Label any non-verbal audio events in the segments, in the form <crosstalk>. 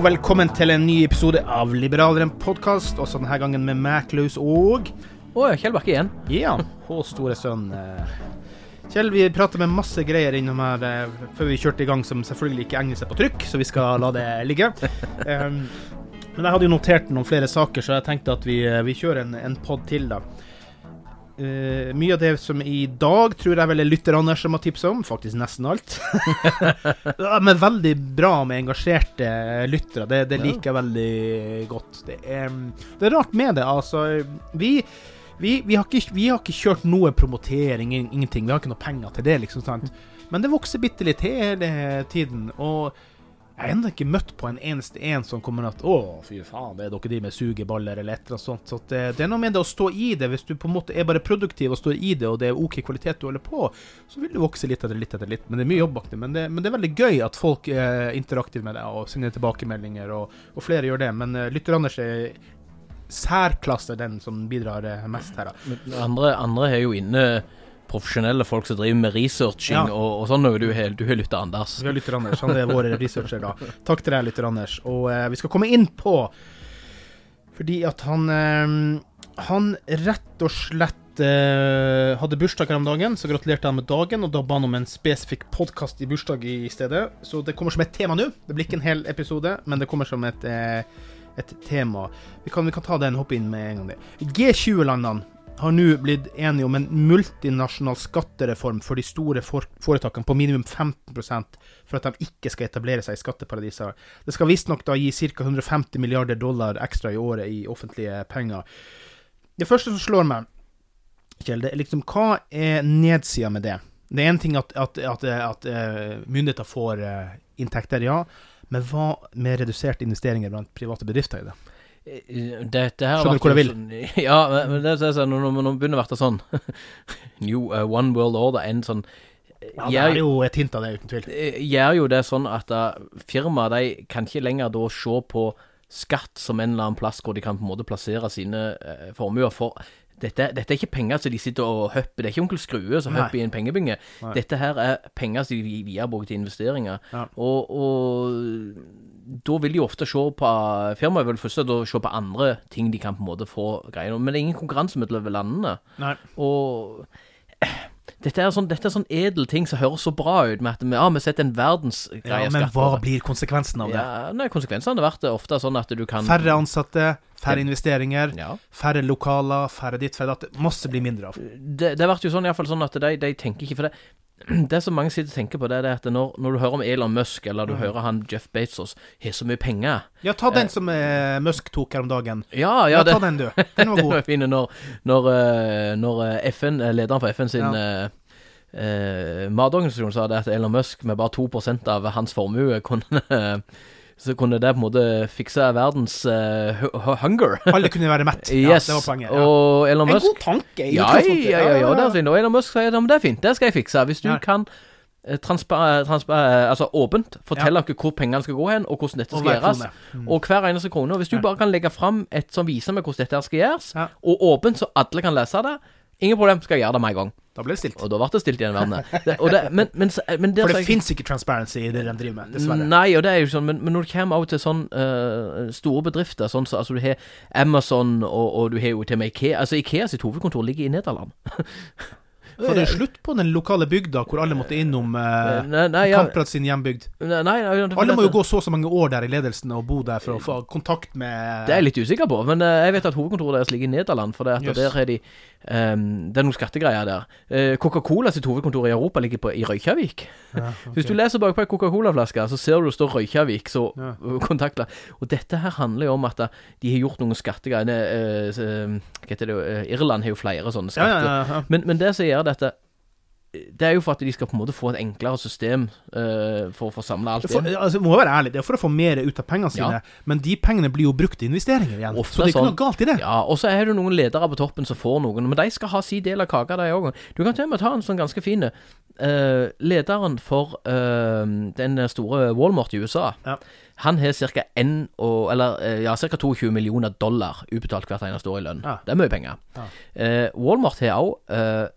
Og velkommen til en ny episode av Liberaleren podkast. Også denne gangen med meg, Klaus og Å ja, Kjell Bakke igjen. Ja, <laughs> og store sønn. eh. Kjell, vi prater med masse greier innom her eh, før vi kjørte i gang, som selvfølgelig ikke egner seg på trykk, så vi skal la det <laughs> ligge. Um, men jeg hadde jo notert noen flere saker, så jeg tenkte at vi, eh, vi kjører en, en pod til, da. Eh, mye av det som i dag tror jeg vel er lytter-Anders som har tipsa om, faktisk nesten alt. <laughs> men veldig bra med engasjerte lyttere, det, det liker jeg veldig godt. Det er, det er rart med det, altså. Vi, vi, vi, har ikke, vi har ikke kjørt noe promotering, ingenting. Vi har ikke noe penger til det, liksom. sant? Men det vokser bitte litt hele tiden. Og jeg har ennå ikke møtt på en eneste en som kommer at Å, fy faen, det er dere de med sugeballer, eller et eller annet sånt. Så det, det er noe med det å stå i det. Hvis du på en måte er bare produktiv og står i det, og det er OK kvalitet du holder på, så vil du vokse litt etter litt etter litt. Men det er mye jobb bak det. Men det, men det er veldig gøy at folk er interaktive med det og sender tilbakemeldinger, og, og flere gjør det. Men uh, lytter-Anders er særklasse den som bidrar eh, mest her. da. Andre, andre er jo inne profesjonelle folk som driver med researching Ja. og, og sånn, og du har du har lytta Anders. Vi har lytter Anders, han er vår researcher da. <laughs> Takk til deg, lytter Anders. Og eh, vi skal komme inn på Fordi at han eh, Han rett og slett eh, hadde bursdag her om dagen, så gratulerte han med dagen. Og da ba han om en spesifikk podkast i bursdag i stedet. Så det kommer som et tema nå. Det blir ikke en hel episode, men det kommer som et, eh, et tema. Vi kan, vi kan ta den hoppe inn med en gang. G20-landene har nå blitt enige om en multinasjonal skattereform for de store foretakene på minimum 15% for at de ikke skal etablere seg i skatteparadiser. Det skal visstnok da gi ca. 150 milliarder dollar ekstra i året i offentlige penger. Det første som slår meg, Kjell, det er liksom hva er nedsida med det? Det er én ting at, at, at, at eh, myndigheter får eh, inntekter, ja. Men hva med reduserte investeringer blant private bedrifter i det? Eh, Dette her Skjønner du hvor jeg vil? Sånn, <laughs> ja, men det er sånn, når, når begynner å bli sånn <laughs> New uh, One World Order, en sånn Ja, det er jo et hint av det, uten tvil. eh, gjør jo det sånn at uh, firmaer de kan ikke lenger da se på skatt som en eller annen plass hvor de kan på en måte plassere sine uh, formuer. For dette, dette er ikke penger som de sitter og hopper. Det er ikke onkel Skrue som hopper i en pengebinge. Nei. Dette her er penger som de har bruker til investeringer. Ja. Og, og da vil de ofte se på Firmaet vil først da se på andre ting de kan på en måte få greier Men det er ingen konkurranse mellom landene. Nei. Og dette er sånn, dette er sånn edel ting som høres så bra ut, med at vi, ja, vi setter en verdensgreie Ja, men hva blir konsekvensen av det? ja, nei, Konsekvensene har vært ofte sånn at du kan Færre ansatte, færre investeringer, Ja. færre lokaler, færre ditt, færre datt. Masse blir mindre av. Det, det har vært jo sånn, i hvert fall sånn at de, de tenker ikke For det, <clears throat> det som mange sitter og tenker på, det er at når, når du hører om Elon Musk, eller du hører han Jeff Bezos har så mye penger Ja, ta den som eh, Musk tok her om dagen. Ja, Ja, ja, det, ta den, du. Den var Den <laughs> Det var fin når, når, eh, når eh, FN, eh, lederen for FN sin Ja. eh, eh, matorganisasjon sa det at Elon Musk med bare 2% av hans formue kunne <laughs> Så kunne det på en måte fikse verdens uh, hu- hu- hunger. <laughs> Alle kunne være mett. Ja, det var poenget. Ja. Og Elon En god tanke. Ja, ja, ja, ja, det er. Og Elon Musk sier at det er fint, det skal jeg fikse. Hvis du Ja. kan eh, transpa, transpa, altså åpent fortelle dere hvor pengene skal gå hen, og hvordan dette Og skal gjøres. Mm. Og hver eneste krone. Hvis du Ja. bare kan legge fram et som viser meg hvordan dette skal gjøres, Ja. og åpent så alle kan lese det, ingen problem, skal jeg gjøre det med en gang. Da ble det stilt. Og da ble det stilt i den verden. Det, det, men, men, men det, For det fins ikke transparency i det de driver med, dessverre. Nei, og det er jo sånn, men, men når det kommer av og til sånn uh, store bedrifter, sånn så altså du har Amazon, og, og du har jo til og med Ikea Altså Ikea sitt hovedkontor ligger i Nederland. <laughs> For det er slutt på den lokale bygda hvor alle måtte innom eh, Nei, nei, ja, Kamprat sin hjembygd. nei, nei, Alle må jo gå så og så mange år der i ledelsen og bo der for å få kontakt med Det er jeg litt usikker på, men eh, jeg vet at hovedkontoret deres ligger i Nederland. For Yes. der er de ehm, Det er noen skattegreier der. Eh, Coca-Cola sitt hovedkontor i Europa ligger på, i Røykjavik. Ja, okay. <laughs> Hvis du leser bakpå ei Coca-Cola-flaske, så ser du det står Røykjavik, så Ja. <laughs> kontakter. Og dette her handler jo om at uh, de har gjort noen skattegreier. Eh, eh, heter det? eh, Irland har jo flere sånne ja, skatter. ja, ja. Men, men det som gjør dette det er jo for at de skal på en måte få et enklere system uh, for å få samla alt For, inn. altså, må være ærlig, det er for å få mer ut av pengene sine, Ja. men de pengene blir jo brukt i investeringer igjen. Ofte så det er ikke sånn. noe galt i det. Ja, og så er det noen ledere på toppen som får noen, men de skal ha sin del av kaka, de òg. Du kan til og med ta en sånn ganske fin uh, Lederen for uh, den store Walmart i USA, Ja. han har ca. eller ja, 22 millioner dollar ubetalt hvert eneste år i lønn. Ja. Det er mye penger. Walmart har òg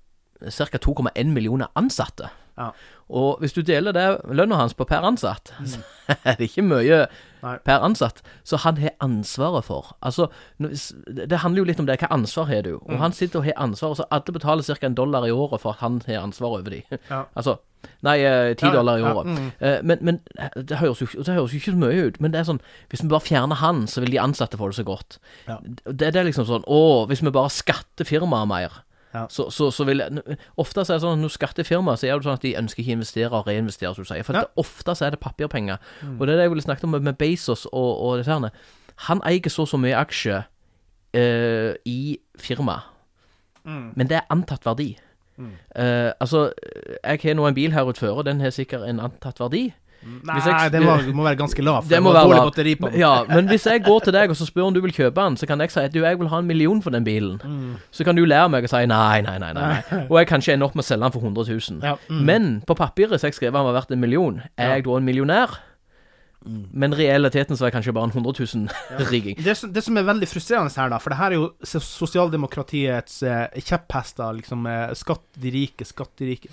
ca. 2,1 millioner ansatte. Ja. Og hvis du deler det lønna hans på per ansatt, <laughs> så er det ikke mye Mm. Nei. per ansatt. Så han har ansvaret for. Altså, det handler jo litt om det. Hva ansvar har du? Mm. Og han sitter og har ansvaret, så alle betaler ca. en dollar i året for at han har ansvar over de. Ja. <laughs> altså Nei, eh, ti Ja, dollar i ja, året. mm. Eh, men, men det høres, jo, det høres ikke så mye ut. Men det er sånn Hvis vi bare fjerner han, så vil de ansatte få det så godt. Ja. Det, det er liksom sånn Å, hvis vi bare skatter firmaet mer. Ja. Så, så, så vil jeg Ofte så er det sånn at når skattefirmaer så er det sånn at de ønsker ikke investere og reinvestere, som du sier. For Ja. ofte så er det papirpenger. Og det er det jeg ville snakket om med, med Bezos og, og disse herne. Han eier så så mye aksjer uh, i firmaet, men det er antatt verdi. Eh, altså, jeg har nå en bil her og den har sikkert en antatt verdi. Nei, jeg- den må, må være ganske lav. Det må være lav. Ja, men hvis jeg går til deg og så spør om du vil kjøpe den, så kan jeg si at du, jeg vil ha en million for den bilen. Mm. Så kan du lære meg å si nei, nei, nei, nei. <laughs> Og jeg kan ikke ende opp med å selge den for 100 000. Ja, mm. Men på papiret så jeg skrev han var verdt en million. Er jeg da en millionær? Mm. Men i realiteten så er kanskje bare en 100 000-rigging. <laughs> Det, som- det som er veldig frustrerende her, da, for det her er jo sosialdemokratiets eh, kjepphester, liksom eh, skatt de rike, skatt de rike.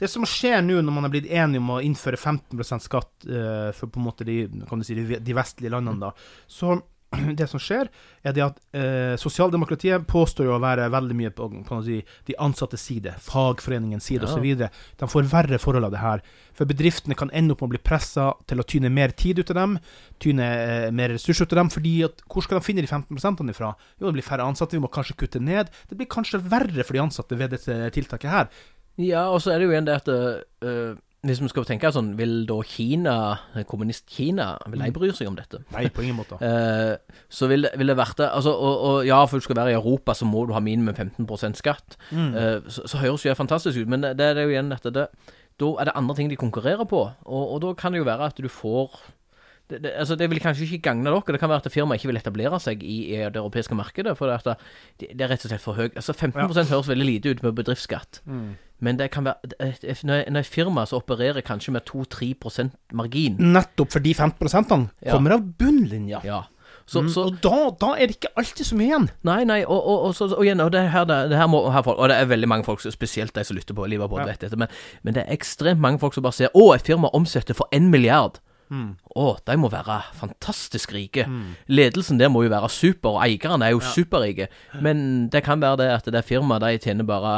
Det som skjer nå, når man har blitt enige om å innføre 15% skatt uh, for på en måte de, si, de, de vestlige landene, da, så <clears throat> det som skjer, er det at eh, sosialdemokratiet påstår jo å være veldig mye på, på de, de ansattes side, fagforeningens side Ja. osv. De får verre forhold av det her. For bedriftene kan ende opp med å bli pressa til å tyne mer tid ut av dem, tyne eh, mer ressurser ut av dem, fordi at hvor skal de finne de 15 ifra? Jo, det blir færre ansatte, vi må kanskje kutte ned. Det blir kanskje verre for de ansatte ved dette tiltaket her. Ja, og så er det jo igjen det at uh, Hvis vi skal tenke sånn, vil da Kina, kommunist-Kina, vil de bry seg om dette? Nei, på ingen måte. Eh, <laughs> så vil det, vil det vært det altså, og, og ja, for du skal være i Europa, så må du ha minimum 15 skatt. Mm. Eh, så, så høres jo det fantastisk ut, men det, det er jo igjen dette det, Da er det andre ting de konkurrerer på, og, og da kan det jo være at du får det, det, altså det vil kanskje ikke gagne dere. Det kan være at firmaet ikke vil etablere seg i, i det europeiske markedet. For det, det, er rett og slett for høyt. Altså 15% høres veldig lite ut med bedriftsskatt. Mm. Men det kan være et- Når et firma som opererer kanskje med 2-3% margin Nettopp for de 15 Ja. kommer av bunnlinja. Ja. Så, Mm, så og da, da er det ikke alltid så mye igjen. Nei, nei, og, og, og, så, og igjen, det her, det, det her må her folk, Og det er veldig mange folk, spesielt de som lytter på Liverpool, Ja. vet dette, men, men det er ekstremt mange folk som bare ser 'Å, et firma omsetter for en milliard'. Mm. Å, de må være fantastisk rike. Ledelsen der må jo være super, og eierne er jo superrike. Men det kan være det at det firmaet de tjener bare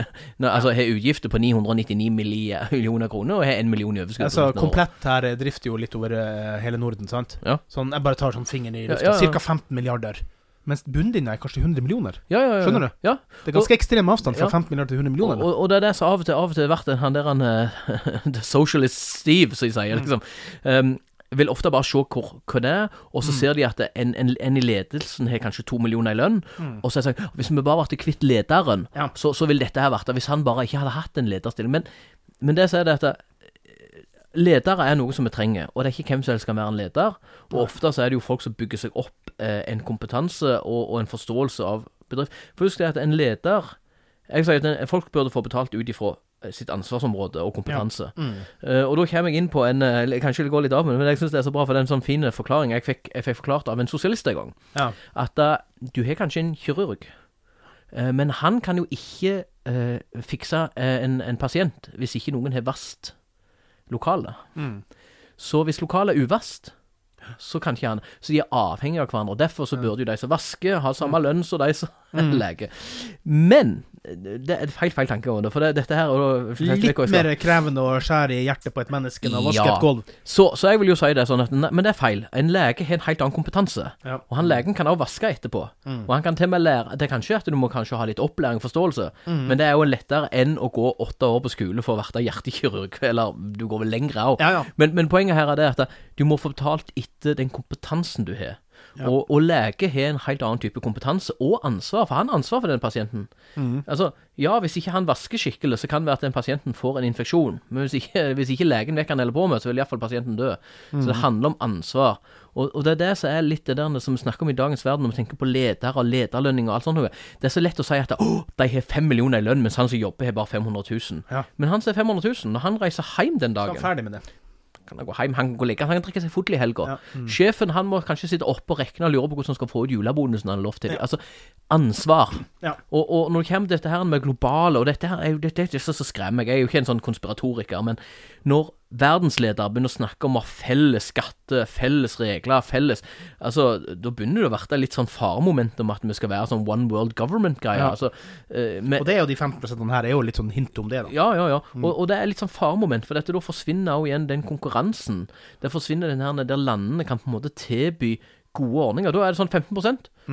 <laughs> Altså har utgifter på 999 millioner kroner og har en million i overskudd. Altså. Komplett her drifter jo litt over eh, hele Norden, sant? Ja. Sånn, jeg bare tar sånn fingeren i Ja, lufta. ja, ja. Cirka 15 milliarder. Mens bunnlinja er kanskje 100 millioner. Ja, ja, ja. Skjønner du? Ja. Det er ganske ekstrem avstand fra Ja. 15 milliarder til 100 millioner. og, og det er det som av og til av og til har vært han der han eh, <laughs> The Socialist Steve, som de sier. Mm. liksom um, vil ofte bare se hvor, hva det er, og så ser de at en, en, en i ledelsen har kanskje to millioner i lønn, og så er det sånn Hvis vi bare ble kvitt lederen, så, så ville dette her vært det. Hvis han bare ikke hadde hatt en lederstilling. Men, men det som er det at eh, ledere er noe som vi trenger, og det er ikke hvem som helst skal være en leder. Og ofte så er det jo folk som bygger seg opp en kompetanse og, og en forståelse av bedrift. For husk det at en leder Jeg sier at en, folk burde få betalt ut ifra eh, sitt ansvarsområde og kompetanse. Eh, og da kommer jeg inn på en uh, Kanskje det går litt av, men jeg syns det er så bra, for det er en sånn fin forklaring jeg fikk, jeg fikk forklart av en sosialist en gang. Ja. At uh, du har kanskje en kirurg, eh, men han kan jo ikke eh, fikse eh, en, en pasient hvis ikke noen har vasst lokalet. Så hvis lokalet er uvast, så kan ikke han Så de er avhengige av hverandre. Derfor så burde jo de som vasker, ha samme lønn som de som <laughs> leker. Men det er et feil, tanke over det. For det, dette her og Litt mer krevende å skjære i hjertet på et menneske enn å vaske Ja. et gulv. Så, så jeg vil jo si det sånn at Men det er feil. En lege har en helt annen kompetanse. Ja. Og han legen kan også vaske etterpå. Og han kan til og med lære Det er kanskje at du må kanskje ha litt opplæring og forståelse, men det er jo lettere enn å gå åtte år på skole for å bli hjertekirurg. <laughs> Eller du går vel lengre òg. Ja. Men, men poenget her er det at du må få betalt etter den kompetansen du har. Og, og lege har en helt annen type kompetanse og ansvar, for han har ansvar for den pasienten. Altså, Ja, hvis ikke han vasker skikkelig, så kan det være at den pasienten får en infeksjon. Men hvis ikke, <laughs> hvis ikke legen hva han holder på med, så vil iallfall pasienten dø. Så det handler om ansvar. Og, og det er det som er litt det der som vi snakker om i dagens verden, når vi tenker på ledere og lederlønning og alt sånt. noe. Det er så lett å si at å, de har fem millioner i lønn, mens han som jobber, har bare 500 000. Ja. Men han som har 500 000, når han reiser hjem den dagen, Så er han ferdig med det. Kan han gå hjem, han kan gå og legge, han kan drikke seg full i helga. Ja, mm. Sjefen han må kanskje sitte oppe og regne og lure på hvordan han skal få ut julebonusen han har lov til. Altså, ansvar. Ja. Og, og når det kommer dette her med globale, og dette her er jo det, det, det som skremmer meg, jeg er jo ikke en sånn konspiratoriker, men når verdensledere begynner å snakke om å ha felles skatter, felles regler, felles Altså, da begynner det å være litt sånn faremoment om at vi skal være sånn one world government-greier. Ja. Altså, eh, Og det er jo de 15% her er jo litt sånn hint om det, da. ja, ja, ja. Mm. Og, og det er litt sånn faremoment, for dette da forsvinner jo igjen den konkurransen. Det forsvinner den her der landene kan på en måte tilby gode ordninger. Da er det sånn 15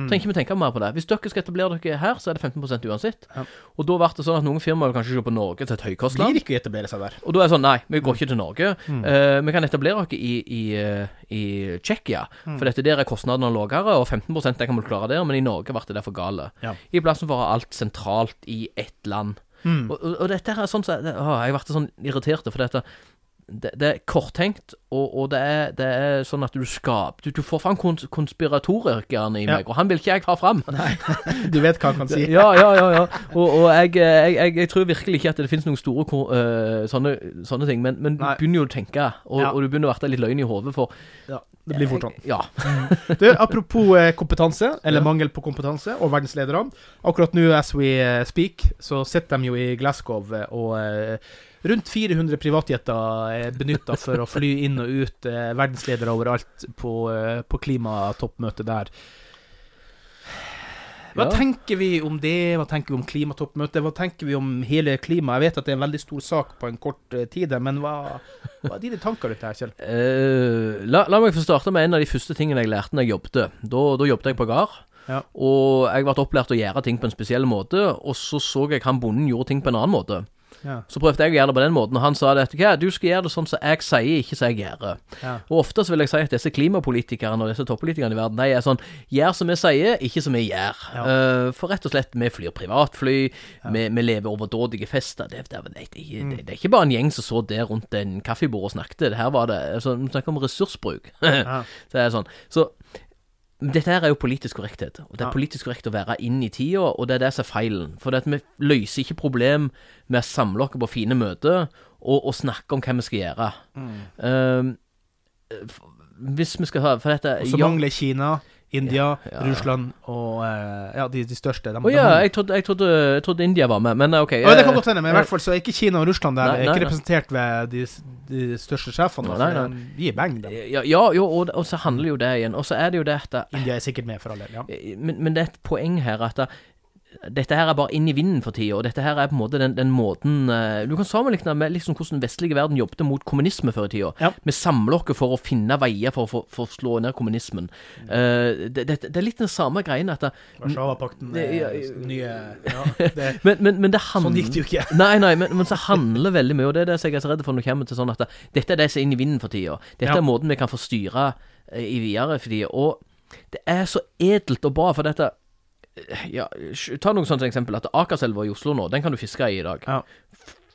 Trenger ikke vi tenke mer på det. Hvis dere skal etablere dere her, så er det 15 uansett. Ja. Og da ble det sånn at noen firmaer vil kanskje se på Norge til et høykostland. Blir ikke etablere seg der. Og da er det sånn, nei, vi går ikke til Norge. Mm. Uh, vi kan etablere oss i, i, eh, i Tsjekkia, Mm. for dette der er kostnadene lavere, og 15 det kan vi klare der, men i Norge ble det derfor gale. Ja. I plassen for alt sentralt i ett land. Mm. Og, og, dette her er sånn så, å, Jeg ble sånn irritert, for dette det, det er korttenkt, og, og det, er, det er sånn at du skaper Du, du får fram kons konspiratorikeren i Ja. meg, og han vil ikke jeg ha fram. <laughs> Du vet hva han kan si. Ja, ja, ja. ja. Og, og jeg, jeg, jeg, jeg tror virkelig ikke at det finnes noen store øh, sånne, sånne ting, men, men du begynner jo å tenke, og, Ja. og du begynner å være litt løgn i hodet, for Ja, det blir fort sånn. Ja. Du, apropos eh, kompetanse, eller mangel på kompetanse, og verdenslederne. Akkurat nå, as we eh, speak, så sitter de jo i Glasgow, og eh, rundt 400 privatjeter er benytta for å fly inn og ut eh, verdensledere overalt på, eh, på klimatoppmøtet der. Hva Ja. tenker vi om det? Hva tenker vi om klimatoppmøtet? Hva tenker vi om hele klimaet? Jeg vet at det er en veldig stor sak på en kort eh, tid, men hva, hva er dine tanker rundt det her, Kjell? <laughs> Eh, la, la meg få starte med en av de første tingene jeg lærte når jeg jobbet. Da, da jobbet jeg på gard. Ja. Og jeg ble opplært å gjøre ting på en spesiell måte, og så så jeg han bonden gjorde ting på en annen måte. Ja. Så prøvde jeg å gjøre det på den måten, og han sa det hva, du skal gjøre det sånn som jeg sier, ikke som jeg gjør. Ja. Og ofte så vil jeg si at disse klimapolitikerne og disse toppolitikerne i verden, de er sånn Gjør som vi sier, ikke som vi gjør. Ja. Uh, for rett og slett, vi flyr privatfly, vi, vi lever overdådige fester. Det, det, det, det, Mm. det, det er ikke bare en gjeng som så der rundt en kaffebord og snakket. Det her var det altså, Vi snakker om ressursbruk. <laughs> Det er sånn. Så dette her er jo politisk korrekthet. Og det er politisk korrekt å være inn i tida, og det er det som er feilen. For det at vi løser ikke problem med å samle oss på fine møter og, og snakke om hva vi skal gjøre. Mm. Uh, hvis vi skal ha For dette Og så mangler Kina, India, Ja. Russland og eh, ja, de, de største. De, oh, ja, jeg trodde, jeg, trodde, jeg trodde India var med, men OK. Ja, det kan eh, godt hende, men i hvert fall så er ikke Kina og Russland der Nei, er ikke nei. representert ved de, de største sjefene. Nei, nei, nei. de er bang, dem. Ja, ja jo, og, og så handler jo det igjen. Og så er det jo det at India er sikkert med, for all del. Ja. Eh, men, men det er et poeng her at dette her er bare inn i vinden for tida, og dette her er på en måte den, den måten uh, Du kan sammenligne med liksom hvordan den vestlige verden jobbet mot kommunisme før i tida. Ja. Vi samler oss for å finne veier for, for, for å slå ned kommunismen. Uh, det, det, det er litt den samme greien at Warszawapakten er ja, nye ja, det, <laughs> men, men, men handler Sånn gikk det jo ikke. <laughs> Nei, nei, men, men så handler veldig mye, og det er det jeg er så redd for når det kommer til sånn at dette er det som er inn i vinden for tida. Dette er måten vi kan få styre eh, i videre for tida. Og det er så edelt og bra, for dette eh, ja, Ta noe sånt som eksempel, at Akerselva i Oslo nå, den kan du fiske i i dag. Ja.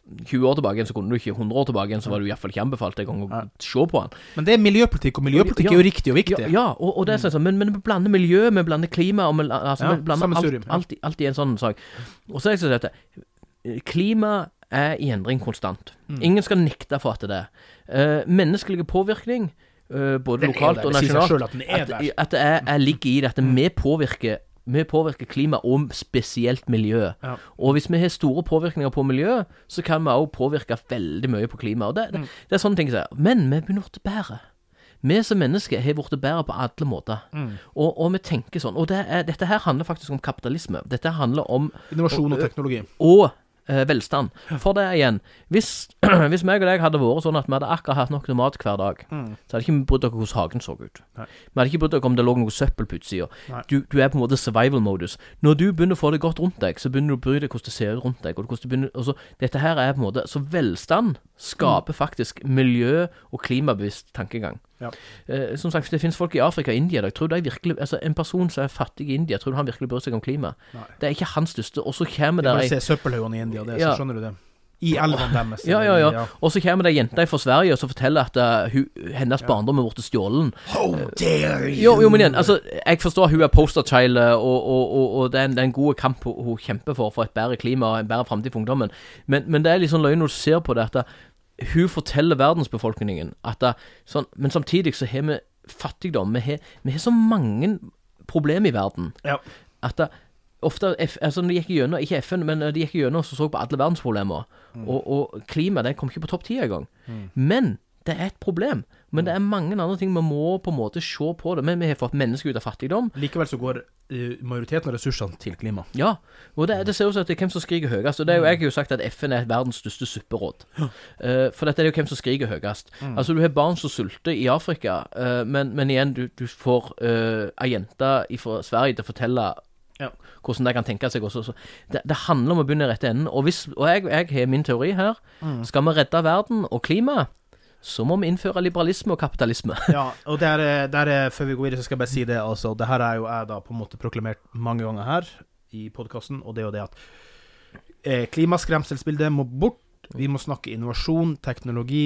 20 år tilbake igjen så kunne du ikke, 100 år tilbake igjen så var du iallfall ikke anbefalt en gang å Ja. se på den. Men det er miljøpolitikk, og miljøpolitikk er jo riktig og viktig. Ja, ja og, og det er sånn, men, men vi blander miljø, vi blander klima, og vi, altså, Ja, vi blander alt, ja. alt, i- alt i en sånn sak. Og så er det sånn at eh, klima er i endring konstant. Mm. Ingen skal nekte for at det er. Uh, menneskelig påvirkning, uh, både Den lokalt og det nasjonalt, at at. Mm. det er, er ligger i det at vi påvirker vi påvirker klima og spesielt miljø. Ja. Og hvis vi har store påvirkninger på miljøet, så kan vi også påvirke veldig mye på klima. Og det, det, Mm. det er sånne ting som Men vi begynner å bli bedre. Vi som mennesker har blitt bedre på alle måter. Mm. Og, og vi tenker sånn. Og det er, dette her handler faktisk om kapitalisme. Dette handler om Innovasjon og teknologi. og velstand. For det igjen Hvis, <clears throat> hvis meg og deg hadde vært sånn at vi hadde akkurat hatt nok til mat hver dag, så hadde ikke vi brydd oss hvordan hagen så ut. Mm. Nei. Vi hadde ikke brydd oss om det lå noe søppel på utsida. Du, du er på en måte survival-modus. Når du begynner å få det godt rundt deg, så begynner du å bry deg hvordan det ser ut rundt deg. Og du begynner, så, dette her er på en måte Så velstand skaper faktisk miljø- og klimabevisst tankegang. Ja. Eh, som sagt, det finnes folk i Afrika og India. Jeg tror de virkelig, altså En person som er fattig i India, tror du han virkelig bryr seg om klima? Nei. Det er ikke hans største. Og så kommer Det bare se søppelhaugene i India, det, Ja. så skjønner du det. I elvene deres. Ja, ja, ja. Og så kommer det ei jente fra Sverige og så forteller at uh, hennes barndom er blitt stjålet. How dare you! Jo, jo, men igjen, altså, jeg forstår at hun er posterchild, child og, og, og, og det, er en, det er en god kamp hun, hun kjemper for, for et bedre klima og en bedre framtid for ungdommen. Men, men det er litt sånn løgn når du ser på det, at eh, hun forteller verdensbefolkningen at det, sånn, Men samtidig så har vi fattigdom. Vi har, vi har så mange problemer i verden Ja. at det, ofte F, altså De gikk gjennom, ikke FN, men de gikk gjennom og så på alle verdensproblemer. Og, og klima det kom ikke på topp ti engang. Men det er et problem. Men det er mange andre ting vi må på en måte se på det. Men vi har fått mennesker ut av fattigdom. Likevel så går eh, majoriteten av ressursene til klima. Ja, og det, det ser ut som at det er hvem som skriker høyest. Og det er jo, jeg har jo sagt at FN er verdens største supperåd. Uh, for dette er jo hvem som skriker høyest. Altså, du har barn som sulter i Afrika, uh, men, men igjen, du, du får uh, ei jente fra Sverige til å fortelle Ja. hvordan det kan tenke seg. Også. Så det, det handler om å begynne i rette enden. Og, hvis, og jeg, jeg har min teori her. Skal vi redde verden og klimaet, så må vi innføre liberalisme og kapitalisme. Ja, og der, er- der er, før vi går videre, så skal jeg bare si det. Altså, det her er jo jeg da på en måte proklamert mange ganger her i podkasten, og det er jo det at eh, klimaskremselsbildet må bort. Vi må snakke innovasjon, teknologi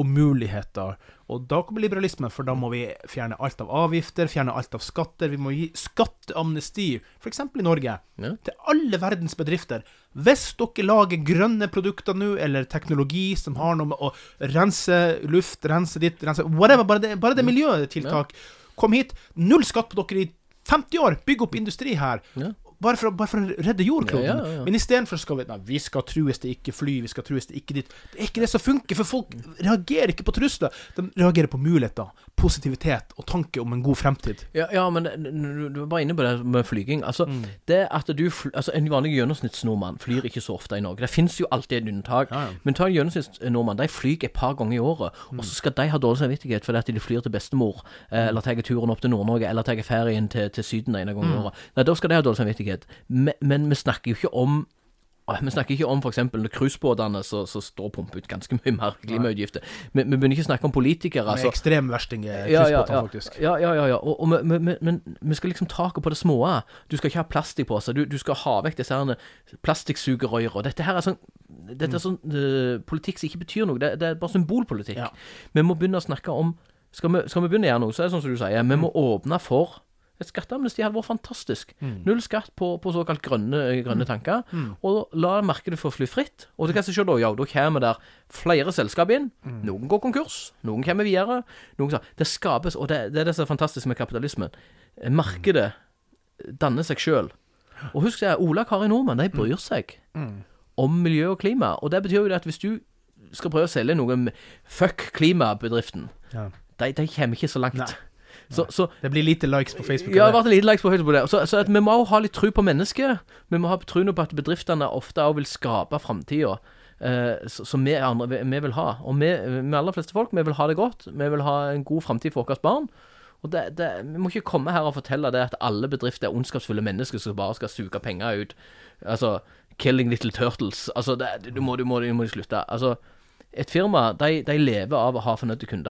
og muligheter. Og da kommer liberalismen, for da må vi fjerne alt av avgifter, fjerne alt av skatter. Vi må gi skatteamnesti, f.eks. i Norge, Ja. til alle verdens bedrifter. Hvis dere lager grønne produkter nå, eller teknologi som har noe med å rense luft, rense ditt, rense whatever, bare det, bare det miljøtiltak, kom hit. Null skatt på dere i 50 år. Bygg opp industri her. Ja. Bare for, bare for å redde jordkloden. Ja, ja, ja. Men istedenfor skal vi Nei, vi skal trues til ikke fly, vi skal trues til ikke dit. Det er ikke det som funker, for folk reagerer ikke på trusler. De reagerer på muligheter, positivitet og tanke om en god fremtid. Ja, ja men du, var bare inne på det med flyging. Altså, det at du altså, En vanlig gjennomsnittsnordmann flyr ikke så ofte i Norge. Det finnes jo alltid et unntak. Ja, ja. Men ta en gjennomsnittsnordmann. De flyr et par ganger i året. Og så skal de ha dårlig samvittighet fordi at de flyr til bestemor, eh, eller tar turen opp til Nord-Norge, eller tar ferien til, til Syden en gang i året. Nei, da skal de ha dårlig samvittighet. Men, men vi snakker jo ikke om Vi snakker ikke om f.eks. cruisebåtene som står pumper ut ganske mye mer klimautgifter. Vi, vi begynner ikke å snakke om politikere. Altså. ekstremverstinger, Ja, ja, ja. faktisk. Ja, ja, ja. ja. Og, og, vi- men vi skal liksom taket på det små. Du skal ikke ha plastikkposer. Du, du skal ha vekk disse plastikksugerøyene. Dette her er sånn Dette er sånn eh, politikk som ikke betyr noe. Det, det er bare symbolpolitikk. Ja. Vi må begynne å snakke om skal vi, skal vi begynne å gjøre noe, så er det sånn som du sier. Vi må åpne for et skatteamnesti hadde vært fantastisk. Null skatt på, på såkalt grønne, grønne tanker. Og la markedet få fly fritt. Og det kan jeg se da, ja, da kommer der flere selskap inn. Noen går konkurs, noen kommer videre. Noen, det skapes, og det, det er det som er fantastisk med kapitalismen. Markedet danner seg sjøl. Og husk det, Ola Kari Nordmann, de bryr seg om miljø og klima. Og det betyr jo at hvis du skal prøve å selge noe Fuck klimabedriften, Ja. de, de kommer ikke så langt. Nei. Så, så Det blir lite likes på Facebook. ja, det har vært lite likes på Facebook på det. Så, så vi må jo ha litt tro på mennesket. Vi må ha tro på at bedriftene ofte òg vil skape framtida. Eh, som vi, andre, vi, vi vil ha. Og vi, vi aller fleste folk, vi vil ha det godt. Vi vil ha en god framtid for våre barn. Og det, det, Vi må ikke komme her og fortelle det at alle bedrifter er ondskapsfulle mennesker som bare skal suge penger ut. Altså Killing little turtles. Altså, det, du, må, du, må, du må slutte. Altså, et firma de, de lever av å ha fornøyde kunder.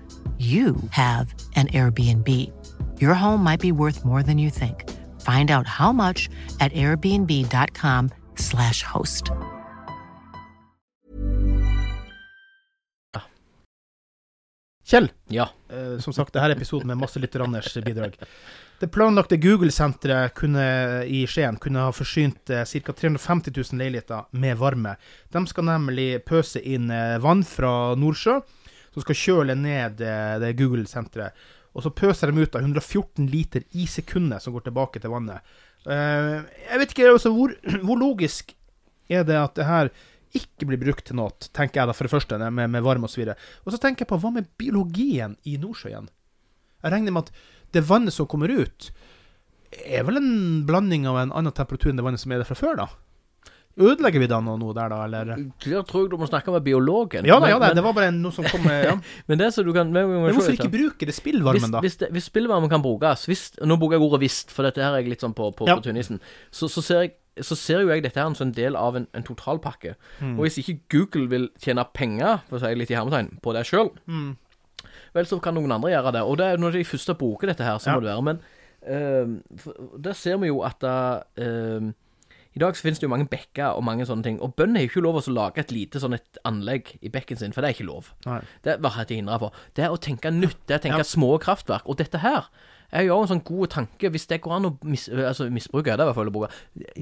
you have an Airbnb. Your home might be worth more than you think. Find out how much at airbnb.com/slash host. Kjell, Ja. eh, som sagt, dette er episoden med masse lytter-Anders bidrag. Det planlagte Google-senteret i Skien kunne ha forsynt eh, ca. 350 000 leiligheter med varme. De skal nemlig pøse inn eh, vann fra Nordsjø, som skal kjøle ned eh, det Google-senteret. Og så pøser de ut av 114 liter i sekundet som går tilbake til vannet. Eh, jeg vet ikke altså, hvor, <clears throat> hvor logisk er det at det her ikke blir brukt til noe, tenker jeg da for det første, med, med varme osv. Og, så og så tenker jeg på hva med biologien i Nordsjøen? Jeg regner med at det vannet som kommer ut, er vel en blanding av en annen temperatur enn det vannet som er der fra før, da? Ødelegger vi da noe, noe der, da, eller? Jeg tror jeg du må snakke med biologen. Ja da, ja da, men- det var bare noe som kom ja. <laughs> Men det som du kan Men, Men hvorfor ikke bruke det spillvarmen, da? Hvis, hvis, det, hvis spillvarmen kan brukes hvis, Nå bruker jeg ordet 'visst', for dette her er jeg litt sånn på, på, Ja. på tynnisen. Så, så, ser jeg, så ser jo jeg dette her som en del av en, en totalpakke. Mm. Og hvis ikke Google vil tjene penger, for å si litt i hermetegn, på det sjøl, Mm. vel, så kan noen andre gjøre det. Og det er når de første bruker dette her, så Ja. må det være. Men uh, der ser vi jo at eh, i dag så finnes det jo mange bekker og mange sånne ting. Og bøndene har jo ikke lov å lage et lite sånn et anlegg i bekken sin, for det er ikke lov. Nei. Det er bare hindra for. Det er å tenke nytt, det er å tenke Ja. små kraftverk. Og dette her er jo en sånn god tanke, hvis det går an å mis, altså misbruke, det er i hvert fall å bruke.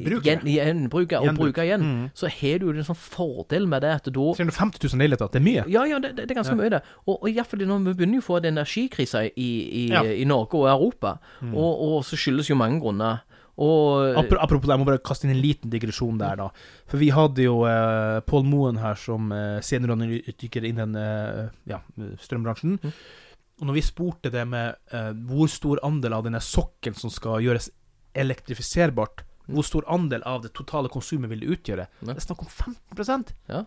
Bruke. Gjen, gjenbruke og Gjenbruk. bruke igjen. Mm. Så har du jo en sånn fordel med det at da 350 000 leiligheter, det er mye. ja, ja, det, det er ganske mye, det. Og, og i hvert fall når vi begynner jo å få en energikrise i, i, Ja. i Norge og Europa, og, og så skyldes jo mange grunner. Og Apropos det, jeg må bare kaste inn en liten digresjon der, da. For vi hadde jo eh, Pål Moen her som eh, senioranalytiker innen eh, ja, strømbransjen. Og når vi spurte det med eh, hvor stor andel av denne sokkelen som skal gjøres elektrifiserbart, hvor stor andel av det totale konsumet vil det utgjøre? Det er snakk om 15 Ja.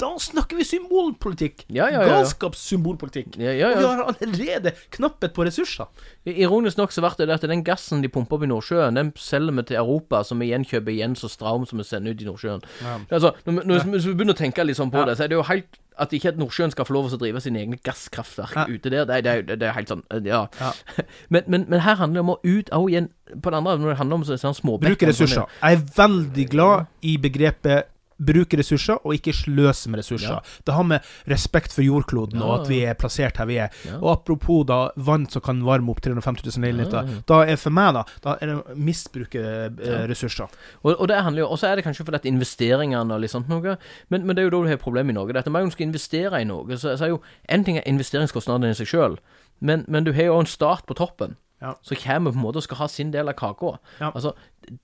Da snakker vi symbolpolitikk! Ja, ja, ja. Galskapssymbolpolitikk! Og vi har allerede knapphet på ressurser. Ironisk nok så ble det det at den gassen de pumper opp i Nordsjøen, den selger vi til Europa, som vi gjenkjøper igjen så Straum som vi sender ut i Nordsjøen. Altså, når, når, hvis vi begynner å tenke litt sånn på det, så er det jo helt at ikke at Nordsjøen skal få lov til å drive sine egne gasskraftverk Ja. ute der, det, det, er- det er helt sånn Ja. Ja. <laughs> Men, men, men her handler det om å ut også igjen På det andre, når det handler om sånn småbekker Bruke ressurser. Jeg er veldig glad i begrepet bruke ressurser, og ikke sløse med ressurser. Ja. Det har med respekt for jordkloden Ja. og at vi er plassert her vi er. Ja. Og apropos da vann som kan varme opp 350 000 leiligheter. Da er for meg, da, da er det å misbruke eh, ressurser. Og, og det handler jo og så er det kanskje fordi at investeringene og litt sånt noe men, men det er jo da du har problemet i Norge. det at man skal investere i noe, så, så er jo En ting er investeringskostnadene i seg sjøl, men, men du har jo en stat på toppen. Ja. Så kommer på en måte og skal ha sin del av kaka. Ja. Altså,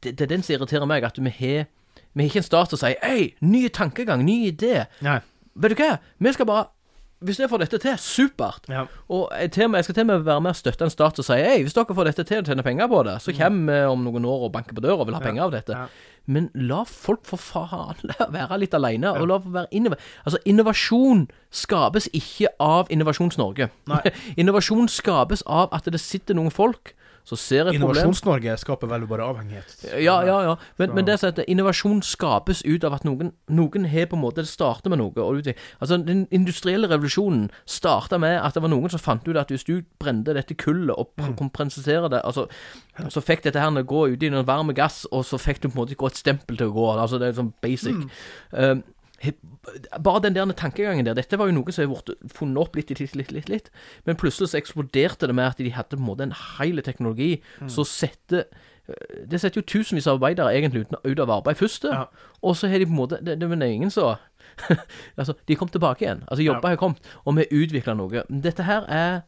det, det er den som irriterer meg, at vi har Vi har ikke en stat som sier Hei, ny tankegang, ny idé. Nei. Vet du hva? Vi skal bare Hvis jeg får dette til, supert. Ja. Og jeg, til og med, jeg skal til og med være med og støtte en stat som sier Hei, hvis dere får dette til og tjener penger på det, så kommer vi om noen år og banker på døra og vil ha Mm. Penger av dette. Ja. Men la folk for faen <laughs> være litt alene, og la folk være innova... Altså, innovasjon skapes ikke av Innovasjons-Norge. <laughs> Innovasjon skapes av at det sitter noen folk som ser problem Innovasjons-Norge skaper vel bare avhengighet. ja, ja, ja. Men, men det er sånn at innovasjon skapes ut av at noen Noen har på en måte startet starter med noe. Utvikling. altså Den industrielle revolusjonen starta med at det var noen som fant ut at hvis du brente dette kullet og Mm. det altså, Så fikk dette her gå ut i en varm gass, og så fikk du på en måte gå et stempel til å gå. Altså Det er sånn basic. Mm. Um, bare den der tankegangen der Dette var jo noe som har blitt funnet opp litt, litt, litt, litt, litt. Men plutselig så eksploderte det med at de hadde på en måte en hel teknologi Mm. som setter eh, Det setter jo tusenvis av arbeidere egentlig ut av arbeid først. Ja. Og så har de på en måte Det, det er ingen som <laughs> Altså, de kom tilbake igjen. Altså, jobber har kommet, og vi utvikla noe. Dette her er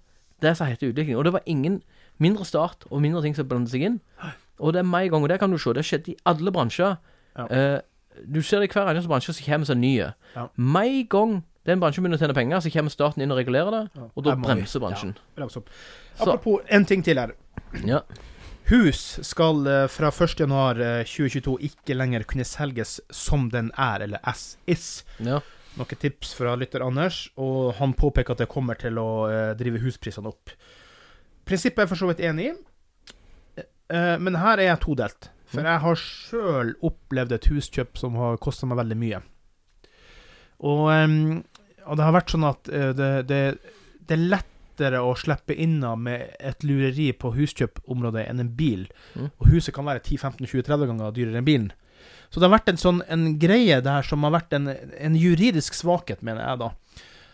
det som heter utvikling. Og det var ingen mindre start og mindre ting som blandet seg inn. Og det er meg i gang, og det kan du se, det har skjedd i alle bransjer. Ja. Eh, du ser det i hver eneste bransje som kommer seg nye. Ja. Med gang den bransjen begynner å tjene penger, så kommer staten inn og regulerer det, og da bremser bransjen. Ja, Apropos en ting til her. Ja. Hus skal eh, fra 1.1.2022 ikke lenger kunne selges som den er, eller as is. ja. Noen tips fra lytter Anders, og han påpeker at det kommer til å eh, drive husprisene opp. Prinsippet er jeg for så vidt enig i, eh, men her er jeg todelt. For jeg har sjøl opplevd et huskjøp som har kosta meg veldig mye. Og, og det har vært sånn at eh, det, det, det er lettere å slippe inna med et lureri på huskjøpområdet enn en bil. Mm. Og huset kan være 10-15-20-30 ganger dyrere enn bilen. Så det har vært en sånn en greie der som har vært en, en juridisk svakhet, mener jeg da.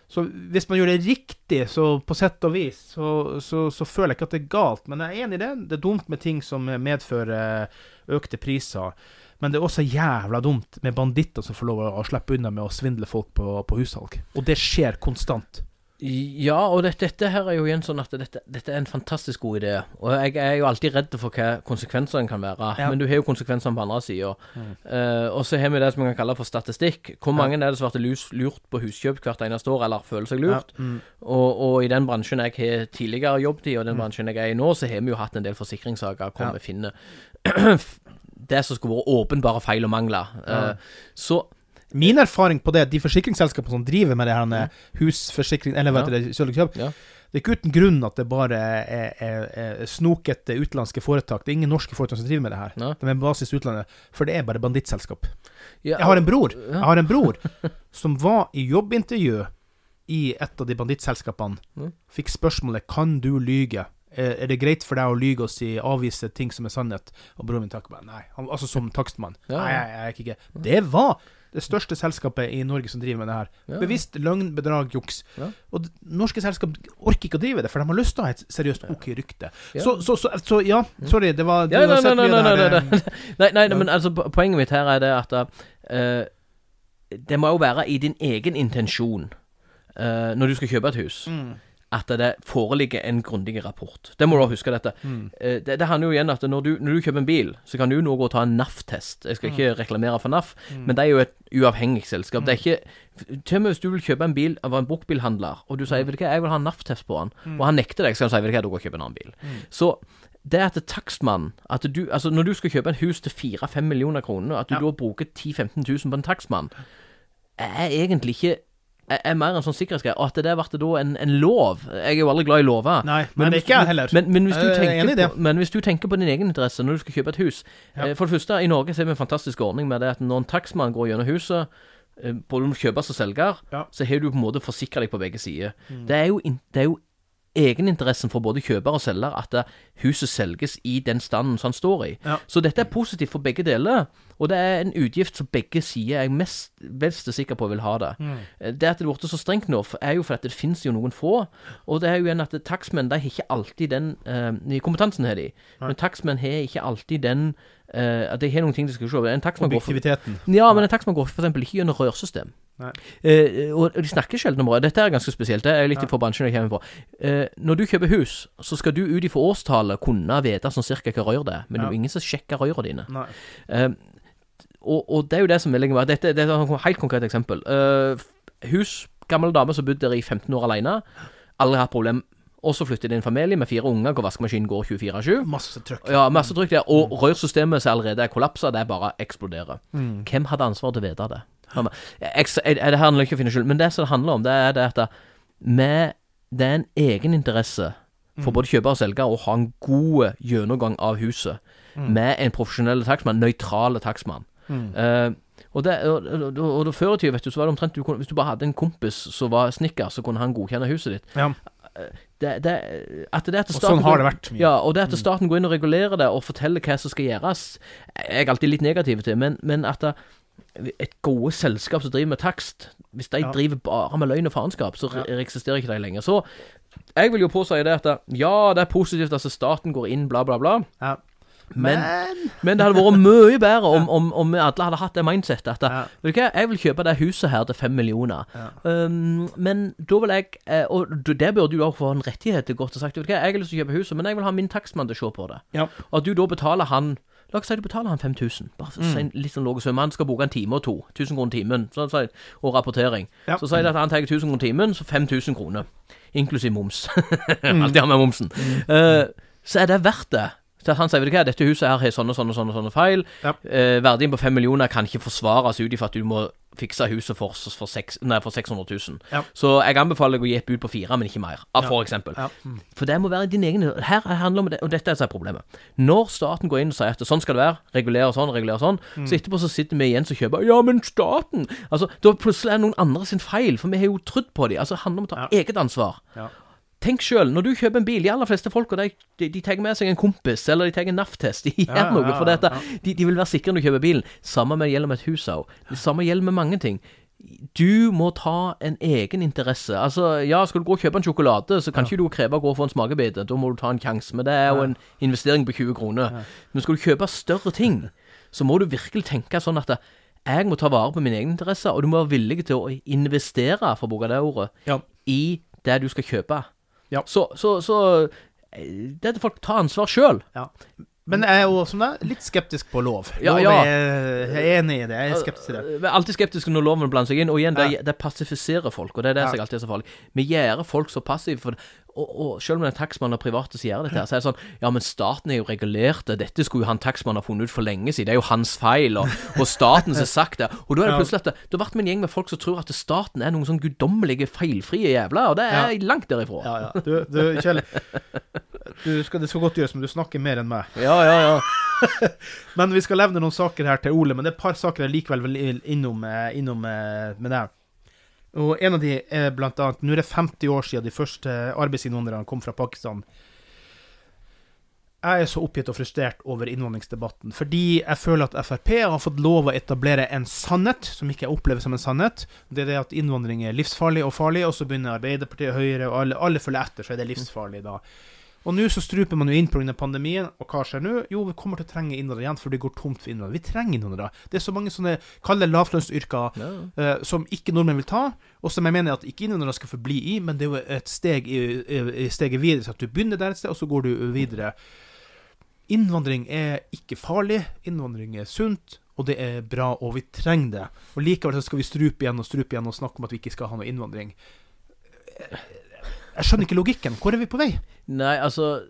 Så hvis man gjør det riktig, så på sett og vis, så, så, så føler jeg ikke at det er galt. Men jeg er enig i det. Det er dumt med ting som medfører økte priser. Men det er også jævla dumt med banditter som får lov å slippe unna med å svindle folk på, på hussalg. Og det skjer konstant. Ja, og dette, dette her er jo igjen sånn at dette, dette er en fantastisk god idé. Og jeg er jo alltid redd for hva konsekvensene kan være. Ja. Men du har jo konsekvensene på andre sida. Eh, og så har vi det som vi kan kalle for statistikk. Hvor mange er det som blir lurt på huskjøp hvert eneste år, eller føler seg lurt? Ja, mm. Og, og i den bransjen jeg har tidligere jobbet i, og den bransjen jeg er i nå, så har vi jo hatt en del forsikringssaker hvor Ja. vi finner det som skulle vært åpenbare feil og mangler. Uh, så Min erfaring på det, de forsikringsselskapene som driver med det her med husforsikring, eller hva Ja. det, kjøp kjøp, Ja. det er ikke uten grunn at det bare er, er, er snokete utenlandske foretak. Det er ingen norske foretak som driver med det her. Ja. De er basis utlandet, for det er bare bandittselskap. ja, Jeg har en bror Ja. Jeg har en bror <laughs> som var i jobbintervju i et av de bandittselskapene. Mm. Fikk spørsmålet Kan du lyge. Er er det greit for deg å lyge og si avvise ting som er sannhet? Og broren min takker bare nei. Han, altså som takstmann. Ja. Nei, jeg, jeg er ikke det. Det var det største selskapet i Norge som driver med det her. Ja. Bevisst løgn, bedrag, juks. Ja. Og norske selskap orker ikke å drive det, for de har lyst til å ha et seriøst OK rykte. Ja. Så, så, så, så ja, sorry, det var Ja, har nei, nei, eh, nei, nei, nei, men altså, poenget mitt her er det at uh, det må jo være i din egen intensjon uh, når du skal kjøpe et hus. Mm. At det foreligger en grundig rapport. Det må du huske dette. Mm. Eh, Det, det handler jo igjen at når du, når du kjøper en bil, så kan du nå gå og ta en NAF-test. Jeg skal ikke reklamere for NAF, men det er jo et uavhengig selskap. Det er ikke Til og med hvis du vil kjøpe en bil av en bruktbilhandler, og du sier vet du hva, jeg vil ha en NAF-test på den, og han nekter deg, så kan du si vet du hva, du går og kjøper en annen bil. Så det at takstmannen at du, altså Når du skal kjøpe en hus til 4-5 millioner kroner, at du Ja. da bruker 10 000-15 000 på en takstmann, er egentlig ikke er, er mer en sånn sikkerhetsgreie. At det ble da en, en lov Jeg er jo aldri glad i lover. Nei, men det er ikke jeg heller. Men, men, hvis på, men hvis du tenker på din egen interesse når du skal kjøpe et hus Ja. eh, For det første, i Norge så har vi en fantastisk ordning med det at når en takstmann går gjennom huset eh, både om kjøper og selger, Ja. Mm. så har du på en måte forsikra deg på begge sider. Det, er jo det er jo egeninteressen for både kjøper og selger at eh, huset selges i den standen som han står i. Ja. Så dette er positivt for begge deler, og det er en utgift som begge sider er mest mest sikker på vil ha det. Mm. Eh, Det at det ble så strengt nå, er jo fordi det finnes jo noen få, og det er jo igjen at takstmenn de har ikke alltid den eh, Kompetansen har de, men takstmenn har ikke alltid den eh, at jeg har noen ting du skal se. En takstmann går for, ja, men en takstmann går for eksempel ikke gjennom rørsystem. Eh, og de snakker sjelden om rør. Dette er ganske spesielt. Det er litt Ja. for bransjen jeg kommer fra. Uh, når du kjøper hus, så skal du ut ifra årstallet kunne vite sånn cirka hva rør det er, men det er jo ingen som sjekker rørene dine. Eh, og, og det er jo det som er legger Dette det er et helt konkret eksempel. Eh, hus, gammel dame som bodde der i 15 år alene. Aldri hatt problem. Og så flytter det en familie med fire unger hvor vaskemaskinen går 24-7. Masse trykk. Ja, masse trykk der. Og rørsystemet som allerede er kollapsa, det er bare eksploderer. Mm. Hvem hadde ansvaret til å vite det? Det handler ikke om å finne skyld, men det som det handler om, det er det at det, med, det er en egeninteresse for både kjøper og selger å ha en god gjennomgang av huset med en profesjonell takstmann, nøytrale takstmann. Eh, og, det, og, og, og, Før i tida vet du, så var det omtrent du kunne, Hvis du bare hadde en kompis som var snikker, så kunne han godkjenne huset ditt. Ja. Det, det, at det at Og sånn har det vært mye. Ja, og det at staten går inn og regulerer det og forteller hva som skal gjøres, er jeg alltid litt negativ til. Men, men at det, et gode selskap som driver med takst, hvis de Ja. driver bare med løgn og faenskap, så re- eksisterer ikke de lenger. Så jeg vil jo påsi det at ja, det er positivt at staten går inn, bla, bla, bla. Ja. Men, men det hadde vært mye bedre om, <laughs> om, om alle hadde hatt det mindsettet at Ja. vet du hva, jeg vil kjøpe det huset her til fem millioner. Um, men da vil jeg eh, Og det burde du også få en rettighet til godt og sagt. Vet du hva, jeg har lyst til å kjøpe huset, men jeg vil ha min takstmann til å se på det. Ja. Og at du da betaler han La oss si du betaler han 5000. Bare for å Mm. si en litt sånn lav sum. Han skal bruke en time og to. 1000 kroner timen. Så, så, og rapportering. Ja. Så sier det at han tar 1000 kroner timen, så 5000 kroner. Inklusiv moms. <laughs> Alltid har med momsen. Eh, så er det verdt det. At han sier vet du hva, dette huset her har sånne og sånne, sånne, sånne feil. Ja. Eh, verdien på 5 millioner kan ikke forsvares ut ifra at du må fikse huset for, for, seks- nei, for 600 000. Ja. Så jeg anbefaler deg å gi et bud på fire, men ikke mer. Ja, for eksempel. Ja. Mm. For det må være din egen Her handler det om det, og dette er så er problemet. Når staten går inn og sier at sånn skal det være, regulere sånn, regulere sånn, Mm. så etterpå så sitter vi igjen som kjøper Ja, men staten! Altså, Da plutselig er det noen andre sin feil, for vi har jo trodd på dem. Altså, det handler om å ta Ja. eget ansvar. Tenk sjøl, når du kjøper en bil, de aller fleste folk, de, de, de tar med seg en kompis, eller de tar en NAF-test. <laughs> De gjør Ja, noe, for dette, de, de vil være sikre når du kjøper bilen. Samme med gjelder med et hus òg. Det samme gjelder med mange ting. Du må ta en egen interesse. Altså, ja, skal du gå og kjøpe en sjokolade, så kan ikke du kreve å gå og få en smakebit. Da må du ta en sjanse. Men det er jo en investering på 20 kroner. Men skal du kjøpe større ting, så må du virkelig tenke sånn at jeg må ta vare på mine egne interesser, og du må være villig til å investere, for å bruke det ordet, Ja. i det du skal kjøpe. Ja. Så, så, så det er at folk tar ansvar sjøl. Ja. Men jeg er jo som deg, litt skeptisk på lov. Ja, lov ja. er, jeg er enig i det. Jeg er skeptisk til det. Jeg er alltid skeptisk når loven blander seg inn. Og igjen, det, det passifiserer folk, og det er det som alltid er så farlig. Vi gjør folk så passive. For, og, og selv om det er en og private som gjør dette, her, så er det sånn Ja, men staten er jo regulert det. Dette skulle jo han takstmannen ha funnet ut for lenge siden. Det er jo hans feil. Og, og staten som har sagt det. Og da er det plutselig at det, har vært med en gjeng med folk som tror at staten er noen sånn guddommelige, feilfrie jævler, og det er Ja. langt derifra. Ja, ja. Du, du Kjell, du skal, det skal godt gjøres, men du snakker mer enn meg. ja, ja. ja. <laughs> Men vi skal levne noen saker her til Ole, men det er et par saker jeg likevel vil innom, eh, innom eh, med deg. Og en av de er blant annet Nå er det 50 år siden de første arbeidsinnvandrerne kom fra Pakistan. Jeg er så oppgitt og frustrert over innvandringsdebatten, fordi jeg føler at Frp har fått lov å etablere en sannhet, som ikke jeg opplever som en sannhet. Det er det at innvandring er livsfarlig og farlig, og så begynner Arbeiderpartiet, Høyre og alle, alle følger etter, så er det livsfarlig da. Og nå så struper man jo inn pga. pandemien, og hva skjer nå? Jo, vi kommer til å trenge innvandrere igjen, for det går tomt for innvandrere. Vi trenger innvandrere. Det er så mange sånne kalde lavlønnsyrker Ja. uh, som ikke nordmenn vil ta, og som jeg mener at ikke innvandrere skal forbli i, men det er jo et steg i, i, steget videre, så at du begynner der et sted, og så går du videre. Innvandring er ikke farlig, innvandring er sunt, og det er bra, og vi trenger det. Og likevel så skal vi strupe igjen og strupe igjen og snakke om at vi ikke skal ha noe innvandring. Jeg skjønner ikke logikken. Hvor er vi på vei? Nei, altså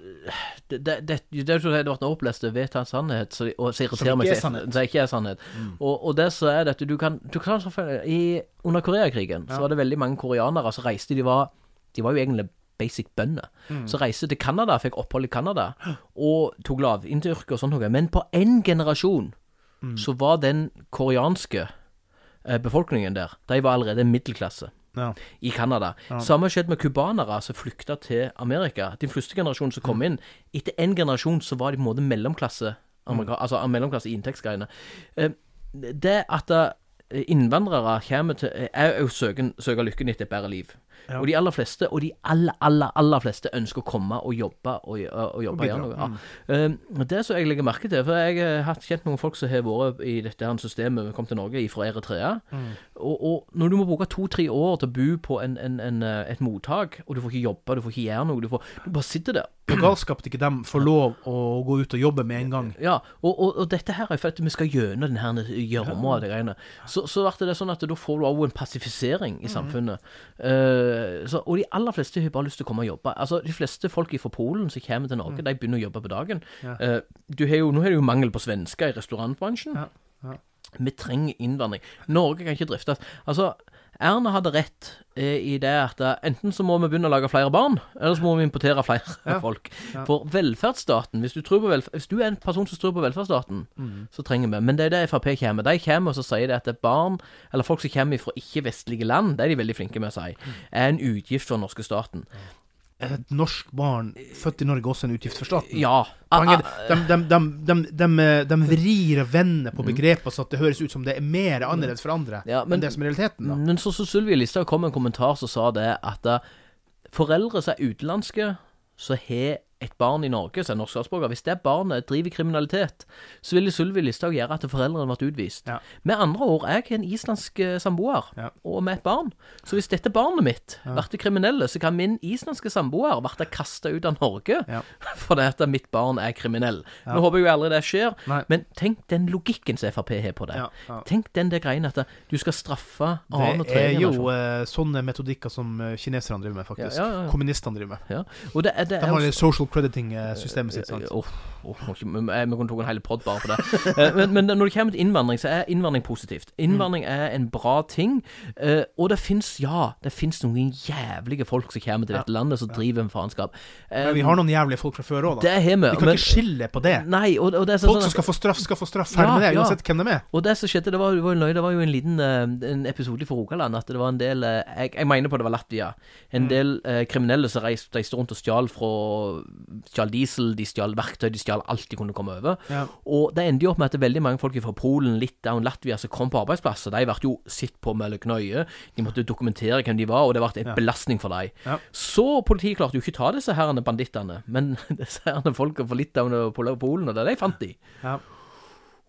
Det, det, det, det er jo det har vet en sannhet, så, og så irriterer Som meg er det sannhet. Så ikke er sannhet. Og, og det så er det at du kan, du kan i, Under Koreakrigen så var det veldig mange koreanere som reiste. De var, de var jo egentlig basic bønder. Så reiste til Canada, fikk opphold i Canada, og tok lav inntil og sånn noe. Men på én generasjon så var den koreanske eh, befolkningen der, de var allerede middelklasse Ja. i Canada. Samme skjedde med cubanere som flykta til Amerika. Den første generasjonen som kom inn, etter en generasjon så var de på en måte mellomklasse, amerika, altså mellomklasse i inntektsgreiene. Eh, Det at eh, innvandrere kommer til jo søken, søker lykken etter et bedre liv. Ja. Og de aller fleste, og de aller, aller, aller fleste ønsker å komme og jobbe og, og jobbe og gjøre noe. Ja. Eh, det som jeg legger merke til, for jeg har hatt kjent noen folk som har vært i dette her systemet, kom til Norge fra Eritrea. Og, og når du må bruke to-tre år til å bo på en, en, en, eh, et mottak, og du får ikke jobbe, du får ikke gjøre noe, du, får, du bare sitter der. Er galskap at ikke de får lov å gå ut og jobbe med en gang. Ja, og, og, og dette her er for at vi skal gjennom den her gjørma og de greiene. Så, så ble det sånn at da får du òg en passifisering i samfunnet. Eh, så, og de aller fleste har bare lyst til å komme og jobbe. Altså, De fleste folk fra Polen som kommer til Norge, de begynner å jobbe på dagen. Eh, du har jo, nå har du jo mangel på svensker i restaurantbransjen. Ja, ja. Vi trenger innvandring. Norge kan ikke driftes. Altså, Erna hadde rett eh, i det at eh, enten så må vi begynne å lage flere barn, eller så må vi importere flere Ja, <laughs> folk. For velferdsstaten, hvis du, tror på velf hvis du er en person som tror på velferdsstaten, så trenger vi Men det er det Frp kommer. De kommer og så sier det at det barn, eller folk som kommer fra ikke-vestlige land, det er de veldig flinke med å si, er en utgift for den norske staten. Er et norsk barn født i Norge også en utgift for staten? Ja. Poenget, de, de, de, de, de, de vrir og vender på begrepet så det høres ut som det er mer annerledes for andre Ja, men- enn det som er realiteten. da. Men så, så Sylvi Listhaug kom med en kommentar som sa det at eh, foreldre som er utenlandske, som har et barn i Norge som er norsk statsborger, hvis det barnet driver kriminalitet, så ville Sylvi Listhaug gjøre at foreldrene ble utvist. Ja. Med andre ord, jeg er en islandsk eh, samboer, Ja. og med et barn. Så hvis dette barnet mitt blir kriminelle, så kan min islandske samboer bli kasta ut av Norge Ja. <laughs> fordi at mitt barn er kriminell. Nå håper jeg jo aldri det skjer, Nei. men tenk den logikken som Frp har på det. Ja, ja. Tenk den der greien at du skal straffe annen og Det er jo generasjon. eh, sånne metodikker som eh, kineserne driver med, faktisk. Ja, ja, ja. Kommunistene driver med. Ja. Og det er, det De er har også- social crediting-systemet sitt. sant? Åh, vi kunne tatt en hel pod bare på det. <laughs> Eh, men, men når det kommer til innvandring, så er innvandring positivt. Innvandring er en bra ting. eh, og det fins, ja, det fins noen jævlige folk som kommer til dette landet, som driver med faenskap. Eh, Men vi har noen jævlige folk fra før òg, da. Det har vi. Vi kan men- ikke skille på det. Nei, og, og det er sånn Folk som skal få straff, skal få straff. Ferdig Ja, med det, uansett hvem de er. Og det som skjedde, det var, det var, det var jo en liten eh, en episode for Rogaland at det var en del eh, jeg, jeg mener på det var Latvia. En Mm. del eh, kriminelle som reiste rundt og stjal fra Stjal diesel, de stjal verktøy, de stjal alt de kunne komme over. Ja. Og det endte jo opp med at er veldig mange folk fra Polen, Litauen, Latvia som kom på arbeidsplasser. De ble jo sett på med løgnøye. De måtte dokumentere hvem de var, og det ble en belastning for dem. Ja. Så politiet klarte jo ikke ta disse herrene bandittene, men <laughs> disse herrene folka fra Litauen og Polen, og det de fant de. Ja.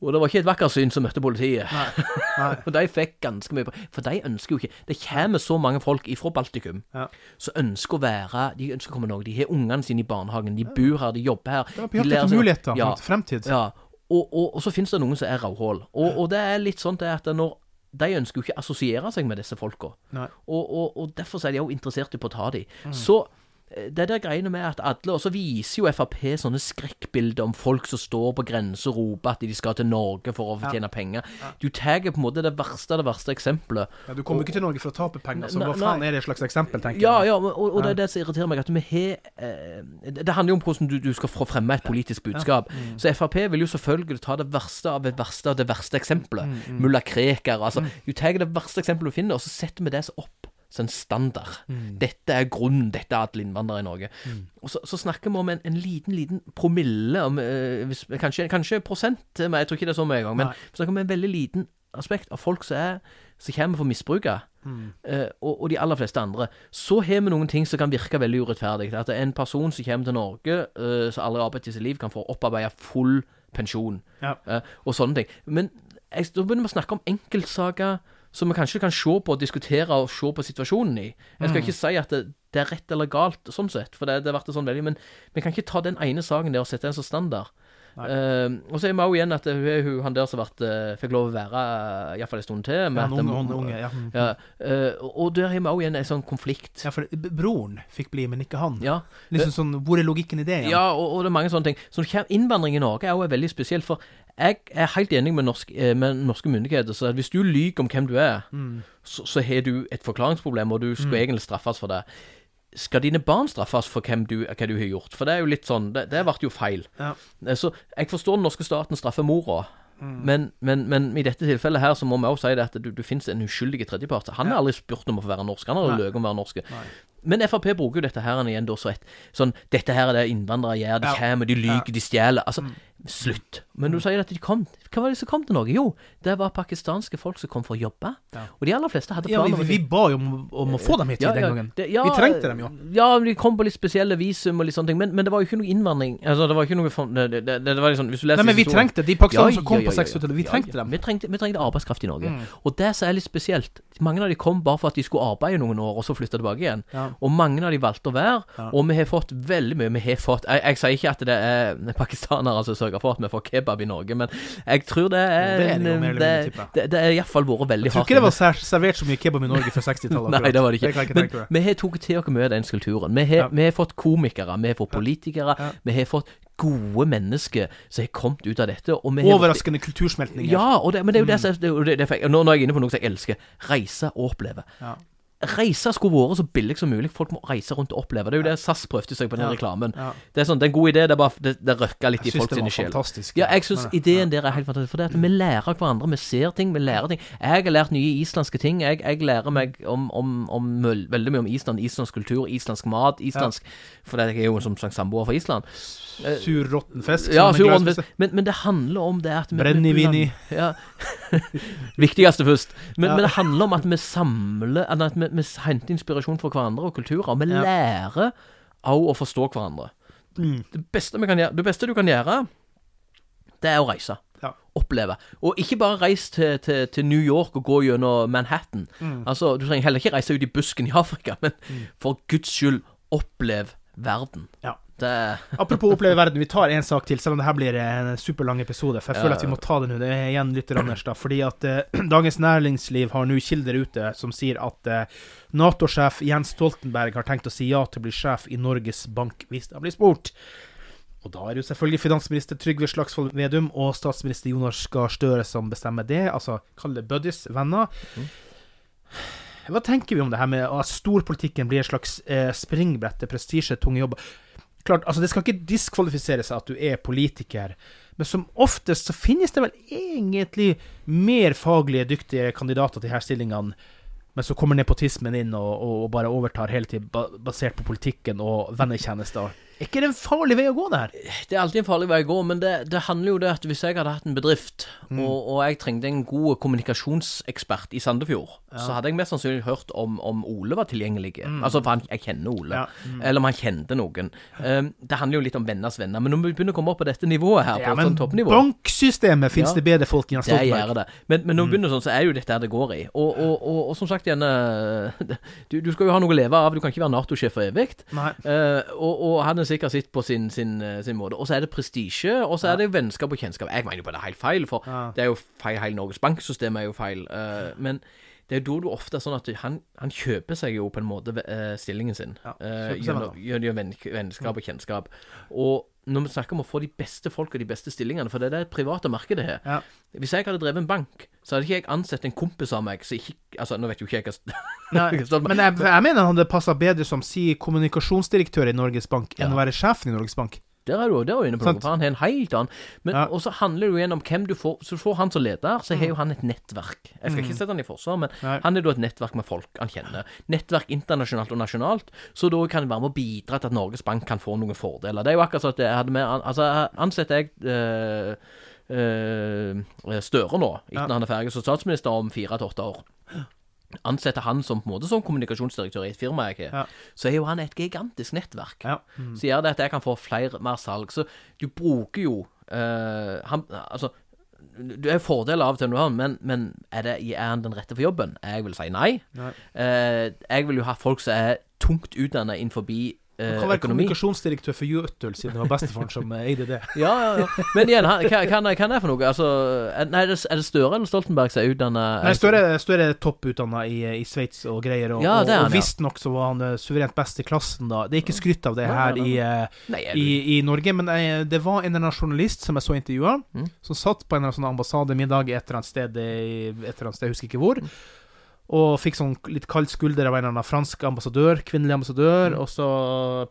Og det var ikke et vakkert syn som møtte politiet. Nei. <laughs> og de fikk ganske mye For de ønsker jo ikke Det kommer så mange folk ifra Baltikum Ja. som ønsker å være De ønsker å komme Norge. De har ungene sine i barnehagen, de bor her, de jobber her. Ja, de har lærer seg- muligheter Ja. fremtid. Ja. Og, og, og så finnes det noen som er rauhål. Og, og det er litt sånn at når de ønsker jo ikke assosiere seg med disse folka. Og, og, og derfor er de òg interessert i på å ta dem. Så eh, det der greiene med at alle Og så viser jo Frp sånne skrekkbilder om folk som står på grensa og roper at de skal til Norge for å tjene penger. Du tar på en måte det verste av det verste eksempelet. Ja, du kommer jo ikke til Norge for å tape penger, så hva faen er det et slags eksempel, tenker Ja, jeg. ja, og, og det er det som irriterer meg. At vi har eh, Det handler jo om hvordan du, du skal fremme et politisk budskap. Så Frp vil jo selvfølgelig ta det verste av det verste av det verste eksempelet. Mulla Krekar. Altså, du tar det verste eksempelet du finner, og så setter vi det så opp en standard. Dette er grunnen. Dette er alle innvandrere i Norge. Og så, så snakker vi om en, en liten, liten promille, om, eh, hvis, kanskje, kanskje prosent, men jeg tror ikke det er så mye engang. Men vi snakker om en veldig liten aspekt av folk som er som kommer for å misbruke, Mm. eh, og, og de aller fleste andre, så har vi noen ting som kan virke veldig urettferdig. At en person som kommer til Norge, eh, som aldri har arbeidet i sitt liv, kan få opparbeide full pensjon, Ja. eh, og sånne ting. Men jeg, da begynner vi å snakke om enkeltsaker som vi kanskje kan se på og diskutere og se på situasjonen i. Jeg skal Mm. ikke si at det, det er rett eller galt, sånn sett, for det, det har vært sånn veldig, men vi kan ikke ta den ene saken der og sette den som standard. Eh, og så er vi også igjen at hun er han der som eh, fikk lov å være uh, iallfall en stund til. med Ja, han unge, unge, ja. Mm. ja uh, og der har vi også igjen en sånn konflikt. Ja, for broren fikk bli, men ikke han. Ja. Liksom sånn, Hvor er logikken i det? igjen? Ja, og, og det er mange sånne ting. Så innvandring i Norge er også veldig spesielt. For jeg er helt enig med, norsk, eh, med norske myndigheter. Så at hvis du lyver om hvem du er, Mm. så, så har du et forklaringsproblem, og du skulle Mm. egentlig straffes for det. Skal dine barn straffes for du, hva du har gjort? For det er jo litt sånn Det, det ble jo feil. Ja. Eh, Så jeg forstår den norske staten straffer mora. Mm. Men, men, men i dette tilfellet her så må vi også si det at du, du finnes en uskyldig tredjepart. Han har aldri spurt om å få være norsk. Han har Nei. løyet om å være norsk. Men Frp bruker jo dette her igjen da så et sånn Dette her er det innvandrere gjør. De Ja. kommer, de lyver, de stjeler. Altså, slutt. Men du sier at de kom Hva var det som kom til Norge? Jo, det var pakistanske folk som kom for å jobbe. Ja. Og de aller fleste hadde Ja, vi, planer om å- vi ba jo om, om å få dem hit Ja, den ja, gangen. det- ja, vi trengte dem jo. Ja, de kom på litt spesielle visum og litt sånne ting. Men, men det var jo ikke noe innvandring. Altså, det var ikke noe det, det, det, var liksom Hvis du leser Nei, men vi trengte de pakistanerne som kom ja, på ja, ja. 60-tallet. Vi Ja, trengte ja. dem. Vi trengte, vi trengte arbeidskraft i Norge. Mm. Og det som er litt spesielt Mange av de kom bare for at de skulle arbeide noen år, og så flytte tilbake igjen. Ja. Og mange av de valgte å være. Ja. Og vi har fått veldig mye. Vi har fått Jeg, jeg sier ikke at det er pakistanere som sørger for at vi får kebab i Norge, men jeg tror det er det er det jo, mer eller mindre, det, det er iallfall vært veldig hardt. Jeg tror ikke det var servert så mye kebab i Norge før 60-tallet. Nei, det var det Jeg kan ikke. ikke Men vi har tatt til oss mye av den kulturen. Vi har, Ja. vi har fått komikere, vi har fått politikere, vi har fått gode mennesker som har kommet ut av dette. Overraskende kultursmeltninger. Ja, og det, men det er jo det det, det det, det, nå, nå er jeg inne på noe som jeg elsker. Reise og oppleve. Ja. Reise skulle vært så billig som mulig. Folk må reise rundt og oppleve. Det er jo det SAS prøvde seg på den Ja. reklamen. Ja. Det er sånn, det er en god idé, det er bare det, det røkker litt i folk sine sjel. Ja, jeg syns ideen der er helt fantastisk. For det at vi lærer hverandre. Vi ser ting, vi lærer ting. Jeg har lært nye islandske ting. Jeg, jeg lærer meg om, om, om veldig mye om Island, islandsk kultur, islandsk mat, islandsk For jeg er jo som sagt samboer fra Island. Eh, Sur, råtten fisk. Ja, sur, råtten fisk. men, men, det handler om det at vi- Brennevin vi- i. Ja. <laughs> Viktigste først. Men, Ja. men det handler om at vi samler At vi, vi henter inspirasjon fra hverandre og kulturer. Og vi Ja. lærer av å forstå hverandre. Mm. Det beste, vi kan gjøre, det beste du kan gjøre, det er å reise. Ja. Oppleve. Og ikke bare reise til, til, til New York og gå gjennom Manhattan. Mm. Altså, Du trenger heller ikke reise ut i busken i Afrika, men for Guds skyld, opplev verden. Ja. Det <laughs> Apropos oppleve verden, vi tar en sak til, selv om det her blir en superlang episode. For jeg Ja, føler at vi må ta det nå. Det er igjen litt Anders, da. Fordi at eh, <clears throat> Dagens Næringsliv har nå kilder ute som sier at eh, Nato-sjef Jens Stoltenberg har tenkt å si ja til å bli sjef i Norges Bank hvis det blir spurt. Og da er det jo selvfølgelig finansminister Trygve Slagsvold Vedum og statsminister Jonas Gahr Støre som bestemmer det. Altså, kall det buddies, venner. Hva tenker vi om det her med at storpolitikken blir et slags eh, springbrett til prestisjetunge jobber? Klart, altså Det skal ikke diskvalifisere seg at du er politiker, men som oftest så finnes det vel egentlig mer faglige, dyktige kandidater til disse stillingene, men så kommer nepotismen inn og, og, og bare overtar hele tiden, basert på politikken og vennetjenester. Er ikke det en farlig vei å gå, det her? Det er alltid en farlig vei å gå, men det, det handler jo det at hvis jeg hadde hatt en bedrift, Mm. og, og jeg trengte en god kommunikasjonsekspert i Sandefjord, Ja. så hadde jeg mest sannsynlig hørt om, om Ole var tilgjengelig. Mm. Altså, for han, jeg kjenner Ole. Ja, mm. Eller om han kjente noen. Um, det handler jo litt om venners venner. Men når vi begynner å komme opp på dette nivået her, Ja, på sånn toppnivå banksystemet finnes Ja. det bedre folk enn det gjør det. Men, men når vi Mm. begynner sånn, så er jo dette her det går i. Og, og, og, og som sagt igjen <laughs> du, du skal jo ha noe å leve av. Du kan ikke være Nato-sjef for evig. Eh, og, han er sikkert sitt på sin, sin, eh, sin måte. Og så er det prestisje, og så er det vennskap og kjennskap. Jeg mener jo bare det er helt feil, for det er jo feil. Hele Norges Bank-system er jo feil. Uh, men det er jo da du ofte er sånn at han, han kjøper seg jo på en måte eh, stillingen sin. Ja, eh, gjennom gjennom vennskap og kjennskap. Og når vi snakker om å få de beste folk og de beste stillingene, for det er det private markedet her. Ja. Hvis jeg hadde drevet en bank, så hadde ikke jeg ansett en kompis av meg som ikke Altså, nå vet jo ikke jeg hva <laughs> men jeg, jeg mener han hadde passa bedre som si kommunikasjonsdirektør i Norges Bank enn å være sjefen i Norges Bank. Der er du, der er du inne på noe, for han har en helt annen Men Ja. også handler det jo igjen om hvem du får Så du får han som leder, så har jo han et nettverk. Jeg skal ikke sette han i forsvar, men Mm. Nei. han er da et nettverk med folk han kjenner. Nettverk internasjonalt og nasjonalt, så da kan det være med å bidra til at Norges Bank kan få noen fordeler. Det er jo akkurat sånn at jeg hadde med Altså, ansetter jeg øh, øh, Støre nå, etter Ja. han er ferdig som statsminister om fire til åtte år. Ansetter han som på en måte som kommunikasjonsdirektør i et firma jeg har, så er jo han et gigantisk nettverk. Mm. Så gjør det at jeg kan få flere, mer salg. Så du bruker jo uh, han, Altså, du er fordeler av og til men, men er, det, er han den rette for jobben? Jeg vil si nei. Nei. Uh, jeg vil jo ha folk som er tungt utdannet innenfor Han eh, kan være økonomi. kommunikasjonsdirektør for Jøtul, siden det var bestefaren som eh, eide det. Ja, ja, ja. Men igjen, hva er det for noe? Altså, nei, er det, Støre eller Stoltenberg som er utdanna Nei, Støre, Støre er topputdanna i, i Sveits og greier, og, Ja, og, visstnok så var han eh, suverent best i klassen da. Det er ikke skrytt av det her i, eh, i, i Norge, men eh, det var en eller annen journalist som jeg så intervjua, Mm. som satt på en eller annen sånn ambassademiddag et eller annet sted, et eller annet sted, jeg husker ikke hvor. Og fikk sånn litt kald skulder av en eller annen fransk ambassadør, kvinnelig ambassadør. Mm. Og så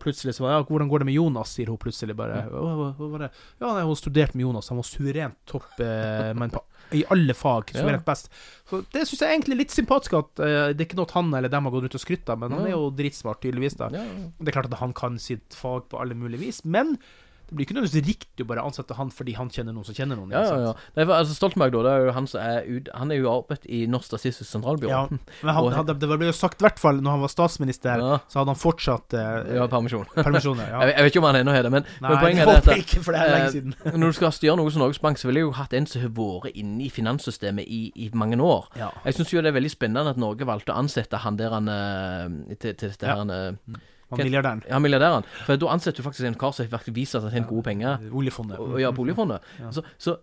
plutselig så var ja, 'Hvordan går det med Jonas?' sier hun plutselig bare. «Hva- var det? Ja, nei, hun studerte med Jonas. Han var suverent topp, eh, men på, i alle fag Ja. suverent best. Så det syns jeg egentlig er litt sympatisk at eh, det er ikke noe han eller dem har gått ut og skrytt av, men han er jo dritsmart, tydeligvis. da Ja, ja. Det er klart at han kan sitt fag på alle mulige vis, men det blir ikke nødvendigvis riktig å bare ansette han fordi han kjenner noen som kjenner noen. Ja, ja, ja. Nei, for, altså, Stoltenberg, da, det er jo han som er ut, Han er jo arbeidet i Norsk Statistisk Sentralbyrå. Ja, men han, <laughs> Og- det ble jo sagt, i hvert fall når han var statsminister, Ja. så hadde han fortsatt eh, Ja, permisjon. <laughs> permisjon Ja. <laughs> Jeg, jeg vet ikke om han ennå har det, men, Nei, men poenget er dette. ikke, for det er lenge eh, siden. når du skal styre noe som Norges Bank, så ville jeg jo hatt en som har vært inne i finanssystemet i, i mange år. Ja. Jeg syns jo det er veldig spennende at Norge valgte å ansette han der han eh, til, til dette Ja. her han, eh, Han milliardæren. Ja, milliardæren. For da ansetter du faktisk en kar som faktisk viser at han tjener gode penger. Oljefondet. Og, ja, på oljefondet. Ja. Så, så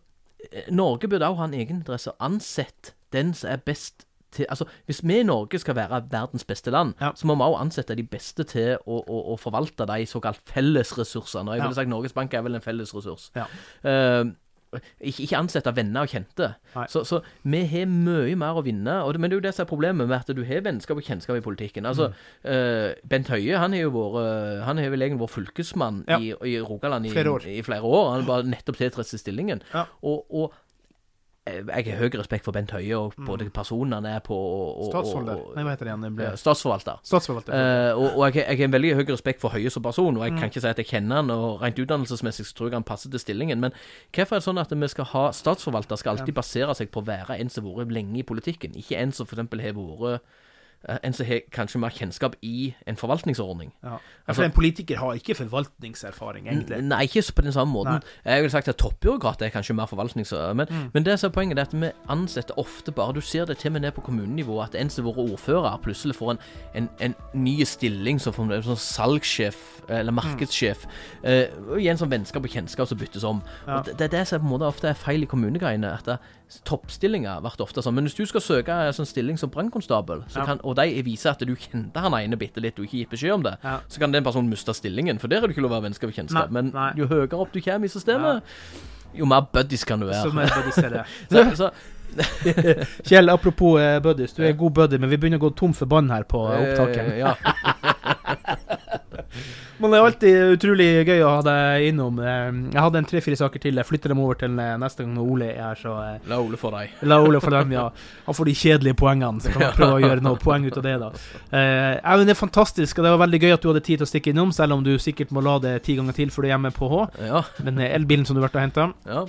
eh, Norge burde også ha en egeninteresse. Ansett den som er best til Altså, Hvis vi i Norge skal være verdens beste land, så må vi også ansette de beste til å, å, å forvalte de såkalt fellesressursene. Og jeg Ja. ville sagt Norges Bank er vel en fellesressurs. Ja. Eh, ikke, ikke ansette venner og kjente. Så, så vi har mye mer å vinne. Og det, men det er jo det som er problemet med at du har vennskap og kjennskap i politikken. Altså, Mm. uh, Bent Høie han har jo vært Han har vel egentlig vært fylkesmann Ja. i, i Rogaland i Flere i flere år. Han har bare nettopp tiltrådt seg stillingen. Ja. Og, og eh, jeg har høy respekt for Bent Høie og både personen han er på og, og, Mm. Statsholder. Nei, hva heter det igjen? Ble- Statsforvalter. Statsforvalter. Uh, og og jeg, jeg har en veldig høy respekt for Høie som person, og jeg Mm. kan ikke si at jeg kjenner han, og rent utdannelsesmessig så tror jeg han passer til stillingen. Men hvorfor er det sånn at vi skal ha statsforvalter skal alltid basere seg på å være en som har vært lenge i politikken, ikke en som f.eks. har vært eh, en som har kanskje mer kjennskap i en forvaltningsordning. Ja. Altså, for en politiker har ikke forvaltningserfaring, egentlig. Nei, ikke på den samme måten. Jeg ville sagt at toppbyråkrat er kanskje mer forvaltnings... Men, Mm. men det som er poenget, er at vi ansetter ofte bare Du ser det til og med ned på kommunenivå, at en som har vært ordfører, plutselig får en, en, en ny stilling som for sånn salgssjef eller markedssjef. Mm. Uh, igjen sånn vennskap og kjennskap som byttes om. Ja. Det, det er det som på en måte ofte er feil i kommunegreiene. At det, toppstillinger blir ofte sånn. Men hvis du skal søke en sånn stilling som brannkonstabel, Ja. og de viser at du kjente han ene bitte litt og ikke gitt beskjed om det, Ja. så kan den personen miste stillingen. For der er det ikke lov å være vennskap og kjennskap. Nei, Men nei. jo høyere opp du kommer i systemet, jo mer buddies kan du være. Så mer buddies er det. <laughs> så, så, Kjell, apropos uh, buddies. Du er god buddy, men vi begynner å gå tom for bånd her på eh, opptaket. Eh, ja. <laughs> Men det er alltid utrolig gøy å ha deg innom. Eh, Jeg hadde en tre-fire saker til. Jeg flytter dem over til eh, neste gang når Ole er her, så eh, La Ole få deg. <laughs> La Ole få dem, ja. Han får de kjedelige poengene, så kan man prøve å gjøre noe poeng ut av det, da. Eh, det er fantastisk, og det var veldig gøy at du hadde tid til å stikke innom, selv om du sikkert må la det ti ganger til før du er hjemme på H. Ja. Men elbilen som du har vært og henta ja.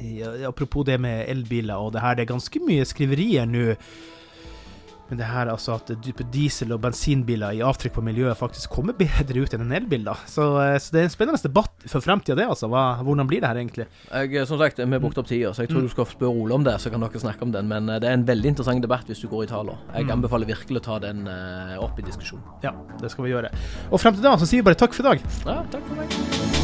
Ja, apropos det med elbiler og det her, det er ganske mye skriverier nå. Men det her altså at diesel- og bensinbiler i avtrykk på miljøet faktisk kommer bedre ut enn en elbil, da. Så, eh, så det er en spennende debatt for fremtida, det, altså. Hva, hvordan blir det her egentlig? Jeg, som sagt, vi har brukt opp tida, så jeg tror Mm. du skal spørre Ole om det, så kan dere snakke om den. Men eh, det er en veldig interessant debatt hvis du går i tala. Jeg Mm. anbefaler virkelig å ta den eh, opp i diskusjon. Ja, det skal vi gjøre. Og frem til da så sier vi bare takk for i dag. Ja, takk for meg.